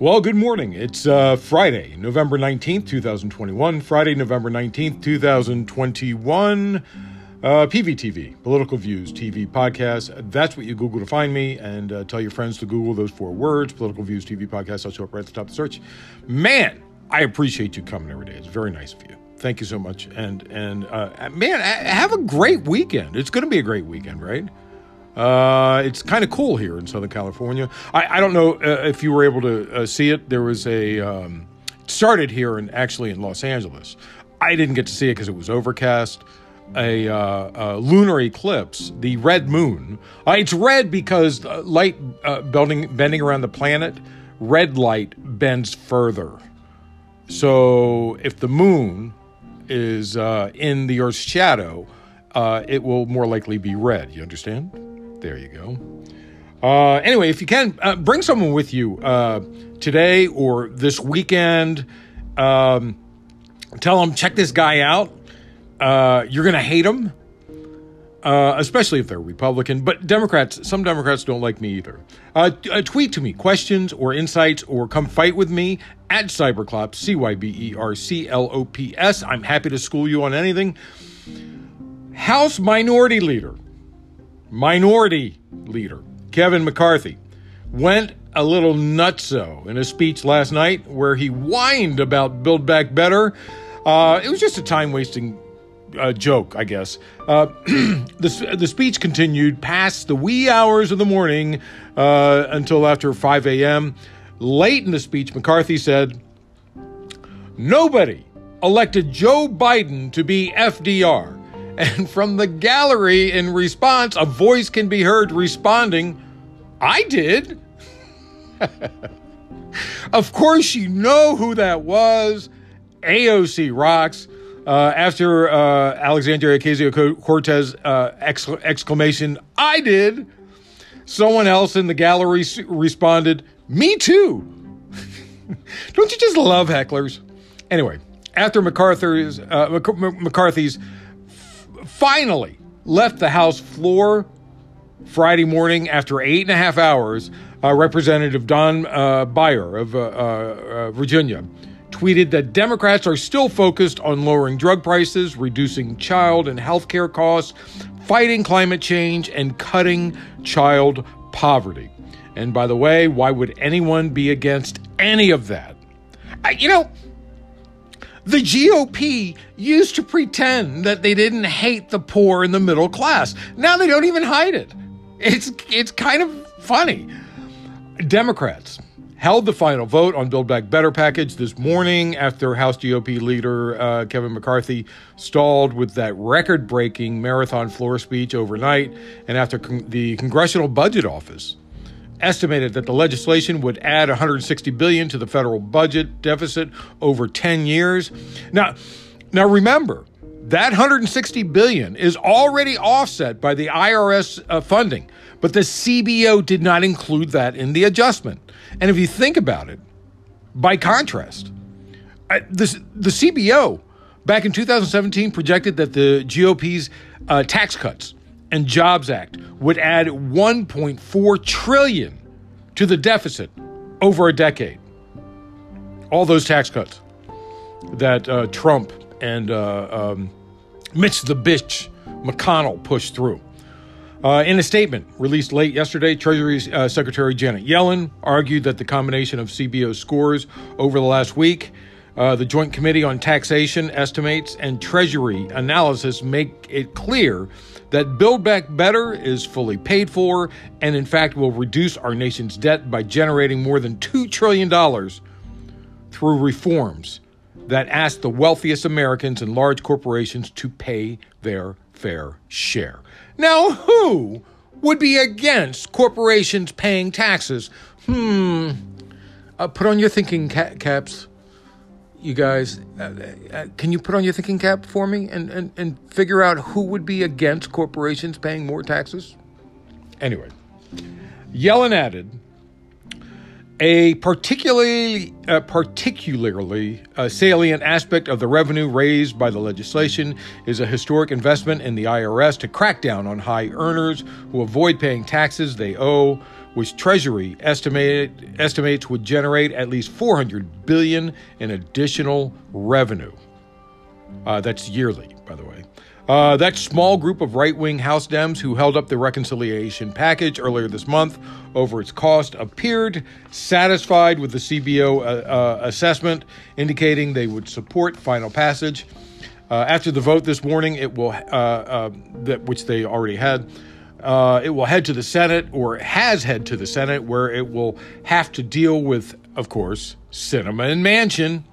Well, good morning. It's uh, Friday, November 19th, 2021. Friday, November 19th, 2021. Uh, PVTV, Political Views TV Podcast. That's what you Google to find me, and uh, tell your friends to Google those four words, Political Views TV Podcast. I'll show up right at the top of the search. Man, I appreciate you coming every day. It's very nice of you. Thank you so much. And, and uh, man, have a great weekend. It's going to be a great weekend, right? Uh, it's kind of cool here in Southern California. I, I don't know uh, if you were able to uh, see it. There was a um, started here and actually in Los Angeles. I didn't get to see it because it was overcast. A, uh, a, lunar eclipse, the red moon. Uh, it's red because light uh, bending bending around the planet. Red light bends further. So if the moon is in the Earth's shadow, it will more likely be red. You understand? There you go. Uh, anyway, if you can, uh, bring someone with you uh, today or this weekend. Um, tell them, check this guy out. Uh, you're going to hate him, uh, especially if they're Republican. But Democrats, some Democrats don't like me either. Uh, tweet to me questions or insights or come fight with me at Cyberclops, C Y B E R C L O P S. I'm happy to school you on anything. House Minority Leader minority leader, Kevin McCarthy, went a little nutso in a speech last night where he whined about Build Back Better. Uh, it was just a time wasting uh, joke, I guess. Uh, the, the speech continued past the wee hours of the morning uh, until after 5 a.m. Late in the speech, McCarthy said, Nobody elected Joe Biden to be FDR. And from the gallery, in response, a voice can be heard responding, I did. of course, you know who that was. AOC rocks. Uh, after uh, Alexandria Ocasio Cortez uh, exc- exclamation, I did. Someone else in the gallery responded, Me too. Don't you just love hecklers? Anyway, after McCarthy's, uh, McCarthy's finally left the House floor Friday morning after eight and a half hours. Uh, Representative Don uh, Beyer of uh, uh, uh, Virginia tweeted that Democrats are still focused on lowering drug prices, reducing child and health care costs, fighting climate change, and cutting child poverty. And by the way, why would anyone be against any of that? I, you know, the GOP used to pretend that they didn't hate the poor and the middle class. Now they don't even hide it. It's it's kind of funny. Democrats held the final vote on Build Back Better package this morning after House GOP leader uh, Kevin McCarthy stalled with that record-breaking marathon floor speech overnight, and after con- the Congressional Budget Office estimated that the legislation would add 160 billion to the federal budget deficit over 10 years. Now, now remember, that 160 billion is already offset by the IRS uh, funding, but the CBO did not include that in the adjustment. And if you think about it, by contrast, uh, this, the CBO back in 2017 projected that the GOP's uh, tax cuts and Jobs Act would add 1.4 trillion to the deficit over a decade. All those tax cuts that uh, Trump and uh, um, Mitch the bitch McConnell pushed through. Uh, in a statement released late yesterday, Treasury uh, Secretary Janet Yellen argued that the combination of CBO scores over the last week uh, the Joint Committee on Taxation estimates and Treasury analysis make it clear that Build Back Better is fully paid for and, in fact, will reduce our nation's debt by generating more than $2 trillion through reforms that ask the wealthiest Americans and large corporations to pay their fair share. Now, who would be against corporations paying taxes? Hmm. Uh, put on your thinking ca- caps you guys, uh, uh, can you put on your thinking cap for me and, and, and figure out who would be against corporations paying more taxes? Anyway, Yellen added a particularly uh, particularly uh, salient aspect of the revenue raised by the legislation is a historic investment in the IRS to crack down on high earners who avoid paying taxes they owe which Treasury estimates would generate at least 400 billion in additional revenue. Uh, that's yearly, by the way. Uh, that small group of right wing House Dems who held up the reconciliation package earlier this month over its cost appeared satisfied with the CBO uh, uh, assessment, indicating they would support final passage. Uh, after the vote this morning, it will, uh, that which they already had, it will head to the Senate or has head to the Senate, where it will have to deal with, of course, Sinema and Manchin.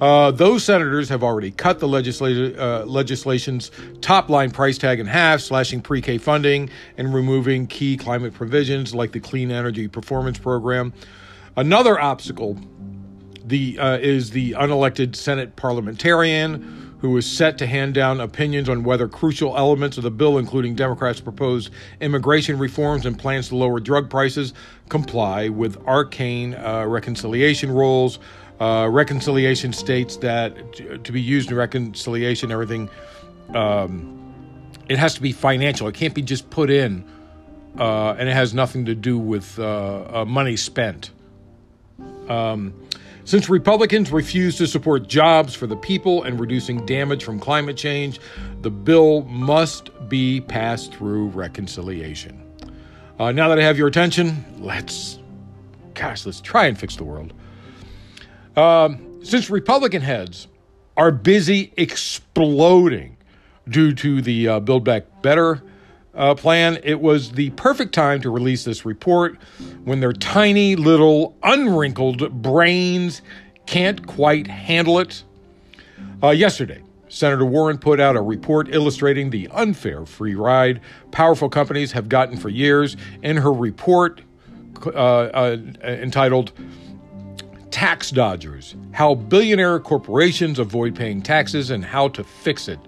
Uh, those senators have already cut the uh, legislation's top line price tag in half, slashing pre K funding and removing key climate provisions like the Clean Energy Performance Program. Another obstacle the, uh, is the unelected Senate parliamentarian who is set to hand down opinions on whether crucial elements of the bill, including Democrats' proposed immigration reforms and plans to lower drug prices, comply with arcane uh, reconciliation rules. Uh, reconciliation states that to, be used in reconciliation, everything um, it has to be financial. It can't be just put in, uh, and it has nothing to do with uh, uh money spent. Um, since Republicans refuse to support jobs for the people and reducing damage from climate change, the bill must be passed through reconciliation. Uh, now that I have your attention, let's, gosh, let's try and fix the world. Um, since Republican heads are busy exploding due to the uh, Build Back Better uh, plan, it was the perfect time to release this report when their tiny little unwrinkled brains can't quite handle it. Uh, yesterday, Senator Warren put out a report illustrating the unfair free ride powerful companies have gotten for years. In her report, uh, uh entitled tax dodgers, how billionaire corporations avoid paying taxes, and how to fix it.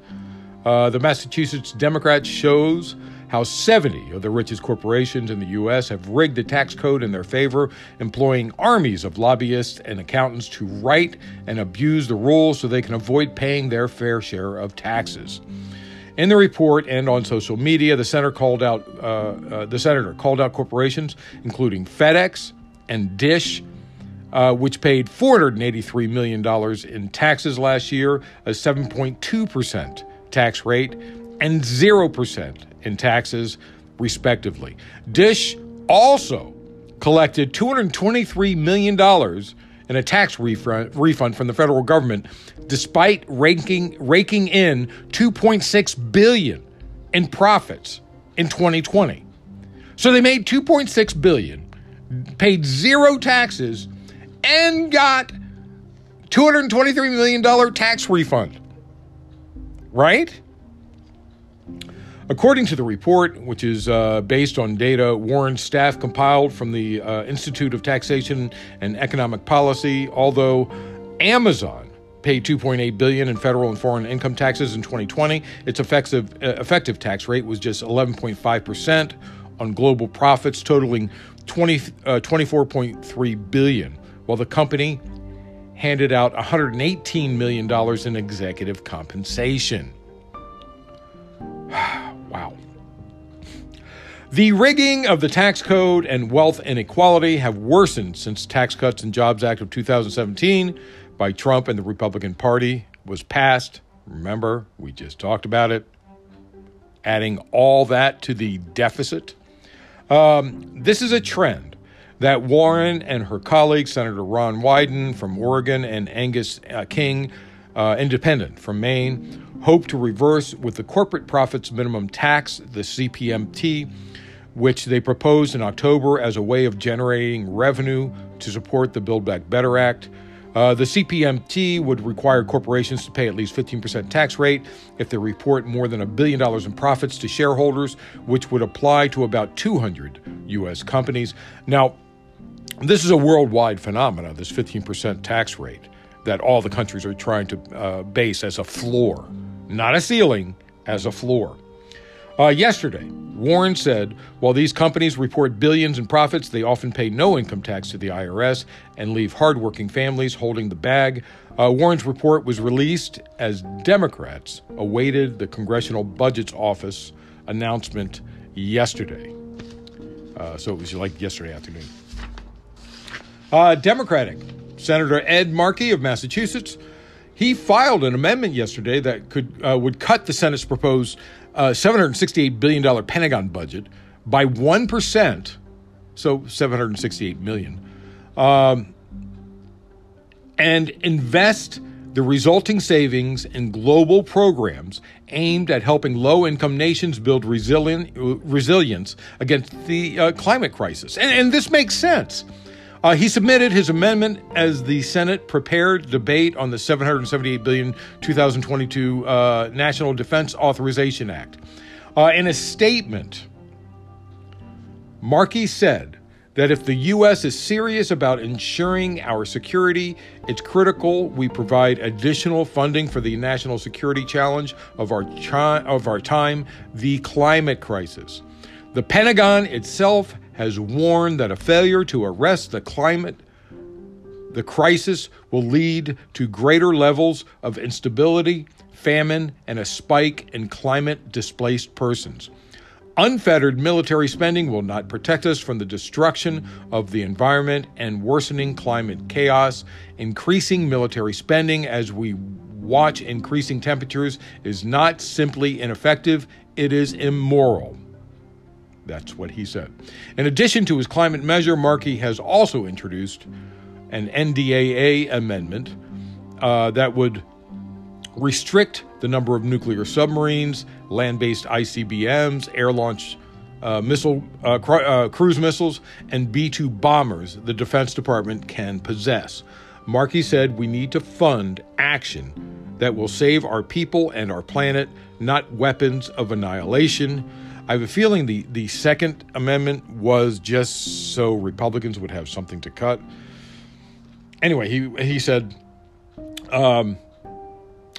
Uh, the Massachusetts Democrat shows how 70 of the richest corporations in the U.S. have rigged the tax code in their favor, employing armies of lobbyists and accountants to write and abuse the rules so they can avoid paying their fair share of taxes. In the report and on social media, the senator called out uh, uh, the senator called out corporations including FedEx and Dish uh, which paid $483 million in taxes last year, a 7.2% tax rate, and 0% in taxes, respectively. Dish also collected $223 million in a tax refund, refund from the federal government, despite raking, raking in $2.6 billion in profits in 2020. So they made $2.6 billion, paid zero taxes, and got $223 million tax refund. Right? According to the report, which is uh, based on data Warren's staff compiled from the uh, Institute of Taxation and Economic Policy, although Amazon paid 2.8 billion in federal and foreign income taxes in 2020, its effective uh, effective tax rate was just 11.5 percent on global profits totaling 20, uh, 24.3 billion while the company handed out $118 million in executive compensation. wow. The rigging of the tax code and wealth inequality have worsened since Tax Cuts and Jobs Act of 2017 by Trump and the Republican Party was passed. Remember, we just talked about it. Adding all that to the deficit. Um, this is a trend that Warren and her colleague, Senator Ron Wyden from Oregon and Angus uh, King, uh, independent from Maine, hope to reverse with the corporate profits minimum tax, the CPMT, which they proposed in October as a way of generating revenue to support the Build Back Better Act. Uh, the CPMT would require corporations to pay at least 15% tax rate if they report more than a billion dollars in profits to shareholders, which would apply to about 200 U.S. companies. Now, this is a worldwide phenomenon, this 15% tax rate that all the countries are trying to uh, base as a floor, not a ceiling, as a floor. Uh, yesterday, Warren said while these companies report billions in profits, they often pay no income tax to the IRS and leave hardworking families holding the bag. Uh, Warren's report was released as Democrats awaited the Congressional Budget Office announcement yesterday. Uh, so it was like yesterday afternoon. Uh, Democratic Senator Ed Markey of Massachusetts, he filed an amendment yesterday that could uh, would cut the Senate's proposed uh, 768 billion dollar Pentagon budget by one percent, so 768 million, um, and invest the resulting savings in global programs aimed at helping low income nations build resilient, resilience against the uh, climate crisis. And, and, this makes sense. Uh, he submitted his amendment as the Senate prepared debate on the 778 billion 2022 uh, National Defense Authorization Act. Uh, in a statement, Markey said that if the U.S. is serious about ensuring our security, it's critical we provide additional funding for the national security challenge of our, chi- of our time, the climate crisis. The Pentagon itself has warned that a failure to arrest the climate the crisis will lead to greater levels of instability, famine, and a spike in climate displaced persons. Unfettered military spending will not protect us from the destruction of the environment and worsening climate chaos. Increasing military spending as we watch increasing temperatures is not simply ineffective, it is immoral. That's what he said. In addition to his climate measure, Markey has also introduced an NDAA amendment uh, that would restrict the number of nuclear submarines, land based ICBMs, air launched uh, missile, uh, cru- uh, cruise missiles, and B 2 bombers the Defense Department can possess. Markey said we need to fund action that will save our people and our planet, not weapons of annihilation. I have a feeling the, the Second Amendment was just so Republicans would have something to cut. Anyway, he, he said, um,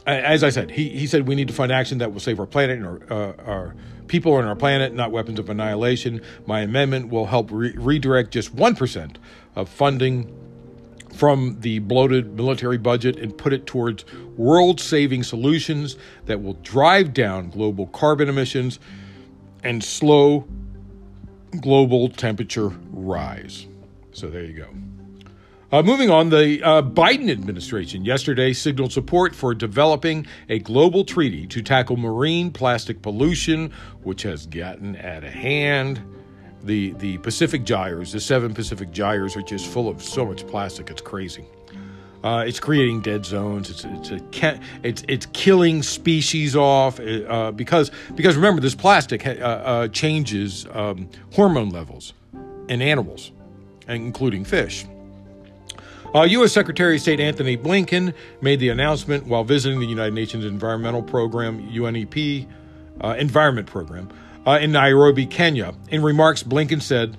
as I said, he, he said we need to find action that will save our planet and our, uh, our people and our planet, not weapons of annihilation. My amendment will help re- redirect just 1% of funding from the bloated military budget and put it towards world saving solutions that will drive down global carbon emissions and slow global temperature rise. So there you go. Uh, moving on, the uh, Biden administration yesterday signaled support for developing a global treaty to tackle marine plastic pollution, which has gotten out of hand. The, the Pacific gyres, the seven Pacific gyres, are just full of so much plastic, it's crazy. Uh, it's creating dead zones. It's it's a, it's it's killing species off uh, because because remember this plastic uh, uh changes um, hormone levels in animals, including fish. Uh, U.S. Secretary of State Antony Blinken made the announcement while visiting the United Nations Environmental Program, UNEP, uh, Environment Program, uh, in Nairobi, Kenya. In remarks, Blinken said,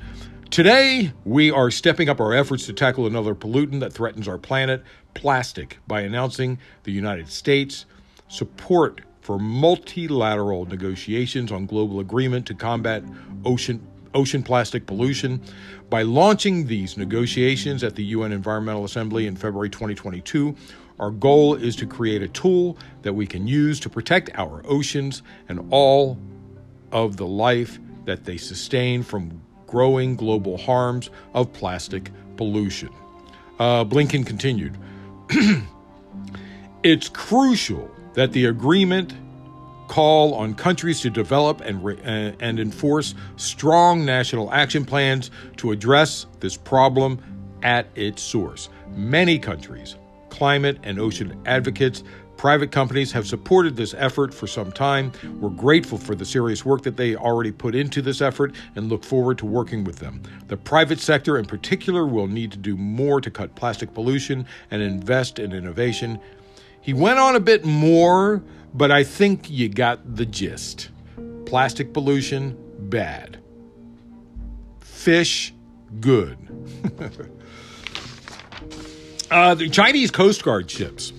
Today, we are stepping up our efforts to tackle another pollutant that threatens our planet, plastic, by announcing the United States support for multilateral negotiations on global agreement to combat ocean ocean plastic pollution. By launching these negotiations at the UN Environmental Assembly in February 2022, our goal is to create a tool that we can use to protect our oceans and all of the life that they sustain from growing global harms of plastic pollution. Uh, Blinken continued It's crucial that the agreement call on countries to develop and, re- uh, and enforce strong national action plans to address this problem at its source. Many countries, climate and ocean advocates, private companies have supported this effort for some time. We're grateful for the serious work that they already put into this effort and look forward to working with them. The private sector, in particular, will need to do more to cut plastic pollution and invest in innovation. He went on a bit more but I think you got the gist. Plastic pollution, bad. Fish, good. uh, the Chinese Coast Guard ships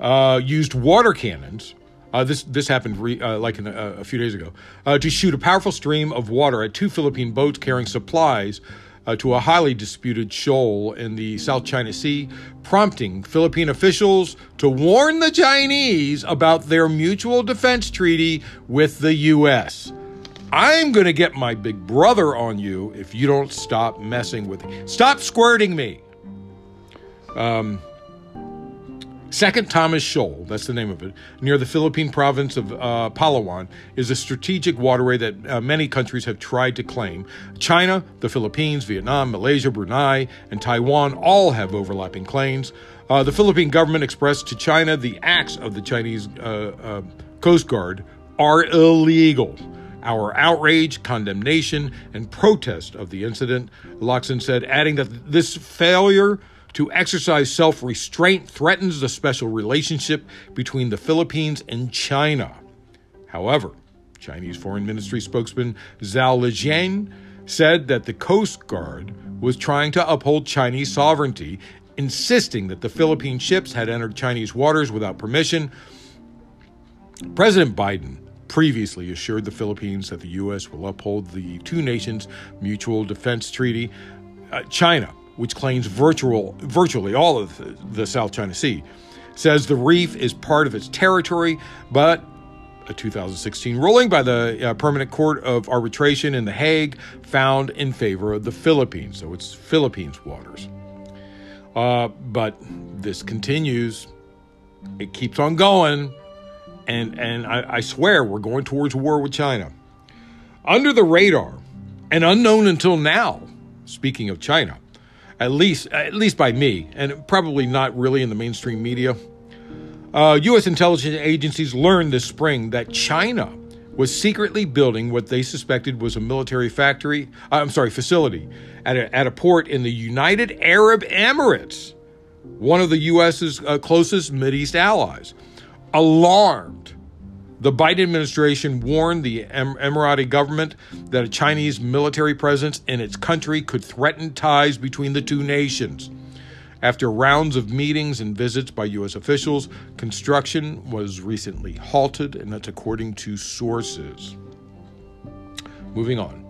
uh, used water cannons. Uh, this this happened re, uh, like in, a few days ago uh, to shoot a powerful stream of water at two Philippine boats carrying supplies uh, to a highly disputed shoal in the South China Sea, prompting Philippine officials to warn the Chinese about their mutual defense treaty with the U.S. I'm going to get my big brother on you if you don't stop messing with me. Stop squirting me. Um, Second Thomas Shoal, that's the name of it, near the Philippine province of uh, Palawan, is a strategic waterway that uh, many countries have tried to claim. China, the Philippines, Vietnam, Malaysia, Brunei, and Taiwan all have overlapping claims. Uh, the Philippine government expressed to China the acts of the Chinese uh, uh, Coast Guard are illegal. Our outrage, condemnation, and protest of the incident, Locsin said, adding that this failure to exercise self restraint threatens the special relationship between the Philippines and China. However, Chinese Foreign Ministry spokesman Zhao Lijian said that the Coast Guard was trying to uphold Chinese sovereignty, insisting that the Philippine ships had entered Chinese waters without permission. President Biden previously assured the Philippines that the U.S. will uphold the two nations' mutual defense treaty. Uh, China which claims virtual, virtually all of the, South China Sea, says the reef is part of its territory, but a 2016 ruling by the uh, Permanent Court of Arbitration in The Hague found in favor of the Philippines. So it's Philippines waters. Uh, but this continues. It keeps on going. And, and I, I swear we're going towards war with China. Under the radar, and unknown until now, speaking of China, at least at least by me, and probably not really in the mainstream media. Uh, U.S. intelligence agencies learned this spring that China was secretly building what they suspected was a military factory. Uh, I'm sorry, facility at a, at a port in the United Arab Emirates, one of the U.S.'s uh, closest East allies. Alarmed the Biden administration warned the Emirati government that a Chinese military presence in its country could threaten ties between the two nations. After rounds of meetings and visits by U.S. officials, construction was recently halted, and that's according to sources. Moving on.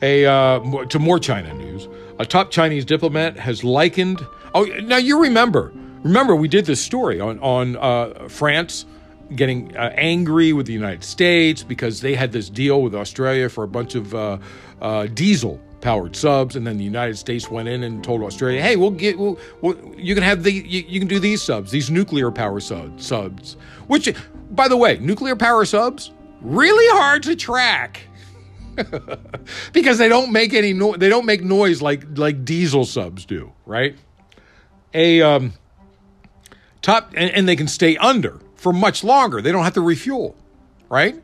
A, uh, to more China news. A top Chinese diplomat has likened. Oh, now you remember. Remember, we did this story on, on uh, France getting uh, angry with the United States because they had this deal with Australia for a bunch of uh, uh, diesel powered subs, and then the United States went in and told Australia, "Hey, we'll get, we'll, we'll you can have the, you, you, can do these subs, these nuclear power sub, subs." Which, by the way, nuclear power subs really hard to track because they don't make any no- they don't make noise like like diesel subs do, right? A um, top and, and they can stay under for much longer. They don't have to refuel, right?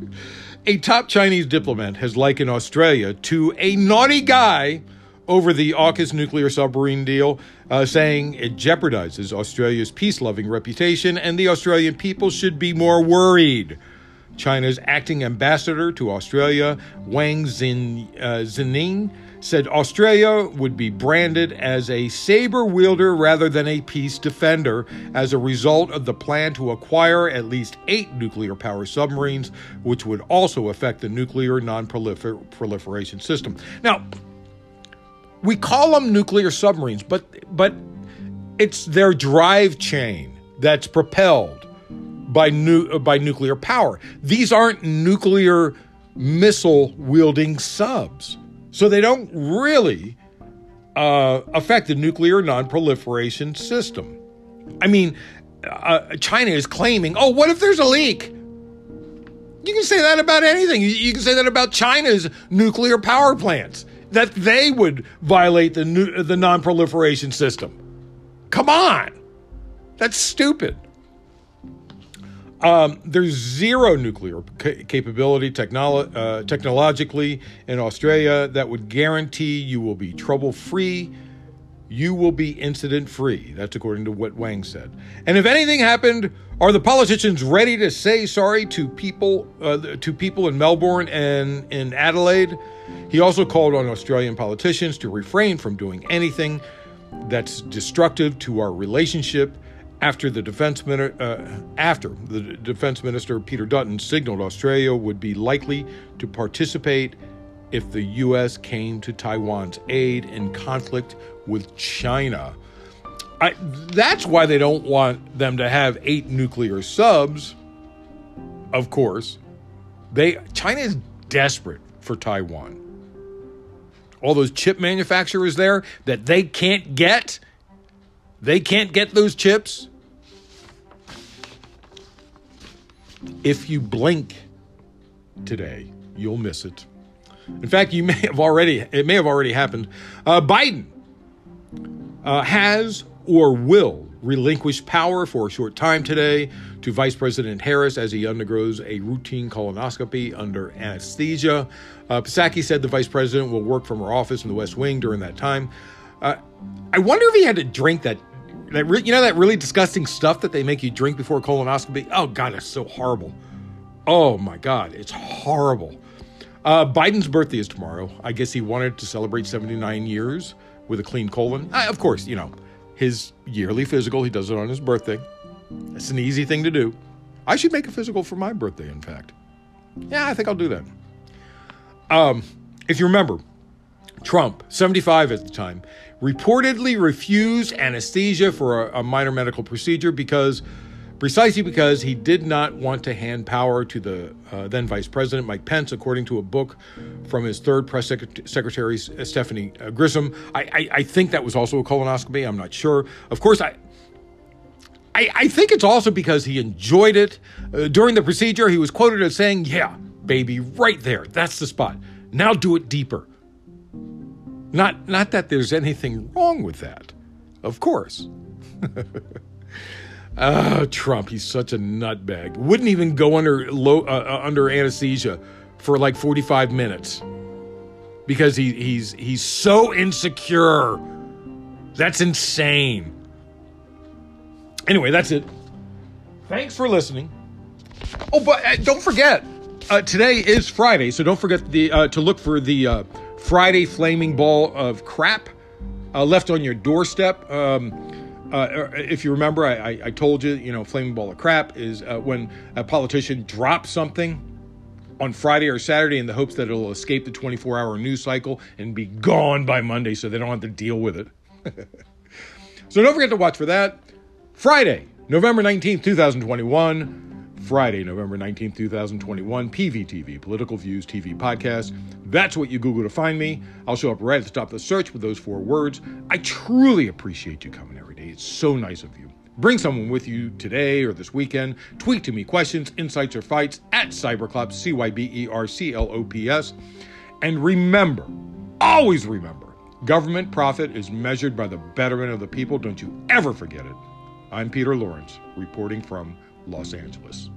a top Chinese diplomat has likened Australia to a naughty guy over the AUKUS nuclear submarine deal, uh, saying it jeopardizes Australia's peace loving reputation and the Australian people should be more worried. China's acting ambassador to Australia, Wang Xin, uh, said Australia would be branded as a saber wielder rather than a peace defender as a result of the plan to acquire at least eight nuclear power submarines, which would also affect the nuclear non proliferation system. Now, we call them nuclear submarines, but, but it's their drive chain that's propelled by, nu- by nuclear power. These aren't nuclear missile wielding subs. So they don't really uh, affect the nuclear non-proliferation system. I mean, uh, China is claiming, oh, what if there's a leak? You can say that about anything. You, can say that about China's nuclear power plants, that they would violate the, the non-proliferation system. Come on. That's stupid. Um, there's zero nuclear ca- capability technolo- uh, technologically in Australia that would guarantee you will be trouble free. You will be incident free. That's according to what Wang said. And if anything happened, are the politicians ready to say sorry to people uh, to people in Melbourne and in Adelaide? He also called on Australian politicians to refrain from doing anything that's destructive to our relationship after the defense uh, after the defense minister Peter Dutton signaled Australia would be likely to participate if the U.S. came to Taiwan's aid in conflict with China. I, that's why they don't want them to have eight nuclear subs. Of course, they China is desperate for Taiwan. All those chip manufacturers there that they can't get, they can't get those chips. If you blink today, you'll miss it. In fact, you may have already, it may have already happened. Uh, Biden uh, has or will relinquish power for a short time today to Vice President Harris as he undergoes a routine colonoscopy under anesthesia. Uh, Psaki said the vice president will work from her office in the West Wing during that time. Uh, I wonder if he had to drink that, that re- you know, that really disgusting stuff that they make you drink before colonoscopy. Oh God, it's so horrible. Oh my God, it's horrible. Uh, Biden's birthday is tomorrow. I guess he wanted to celebrate 79 years with a clean colon. Uh, of course, you know, his yearly physical, he does it on his birthday. It's an easy thing to do. I should make a physical for my birthday, in fact. Yeah, I think I'll do that. Um, if you remember, Trump, 75 at the time, reportedly refused anesthesia for a, a minor medical procedure because precisely because he did not want to hand power to the uh, then Vice President Mike Pence, according to a book from his third press secretary, Stephanie uh, Grisham. I, I, I, think that was also a colonoscopy. I'm not sure. Of course, I. I, I think it's also because he enjoyed it. Uh, during the procedure, he was quoted as saying, Yeah, baby, right there. That's the spot. Now do it deeper. Not, not that there's anything wrong with that, of course. Ah, Trump, he's such a nutbag. Wouldn't even go under low, uh, uh, under anesthesia for like 45 minutes because he, he's he's so insecure. That's insane. Anyway, that's it. Thanks for listening. Oh, but uh, don't forget, uh, today is Friday, so don't forget the uh, to look for the uh, Friday flaming ball of crap uh, left on your doorstep. Um, uh, if you remember, I, I, told you, you know, flaming ball of crap is uh, when a politician drops something on Friday or Saturday in the hopes that it'll escape the 24 hour news cycle and be gone by Monday so they don't have to deal with it. so don't forget to watch for that. Friday, November 19th, 2021. Friday, November 19th, 2021, PVTV, Political Views TV Podcast. That's what you Google to find me. I'll show up right at the top of the search with those four words. I truly appreciate you coming every day. It's so nice of you. Bring someone with you today or this weekend. Tweet to me questions, insights, or fights at Cyberclops, C Y B E R C L O P S. And remember, always remember, government profit is measured by the betterment of the people. Don't you ever forget it. I'm Peter Lawrence, reporting from Los Angeles.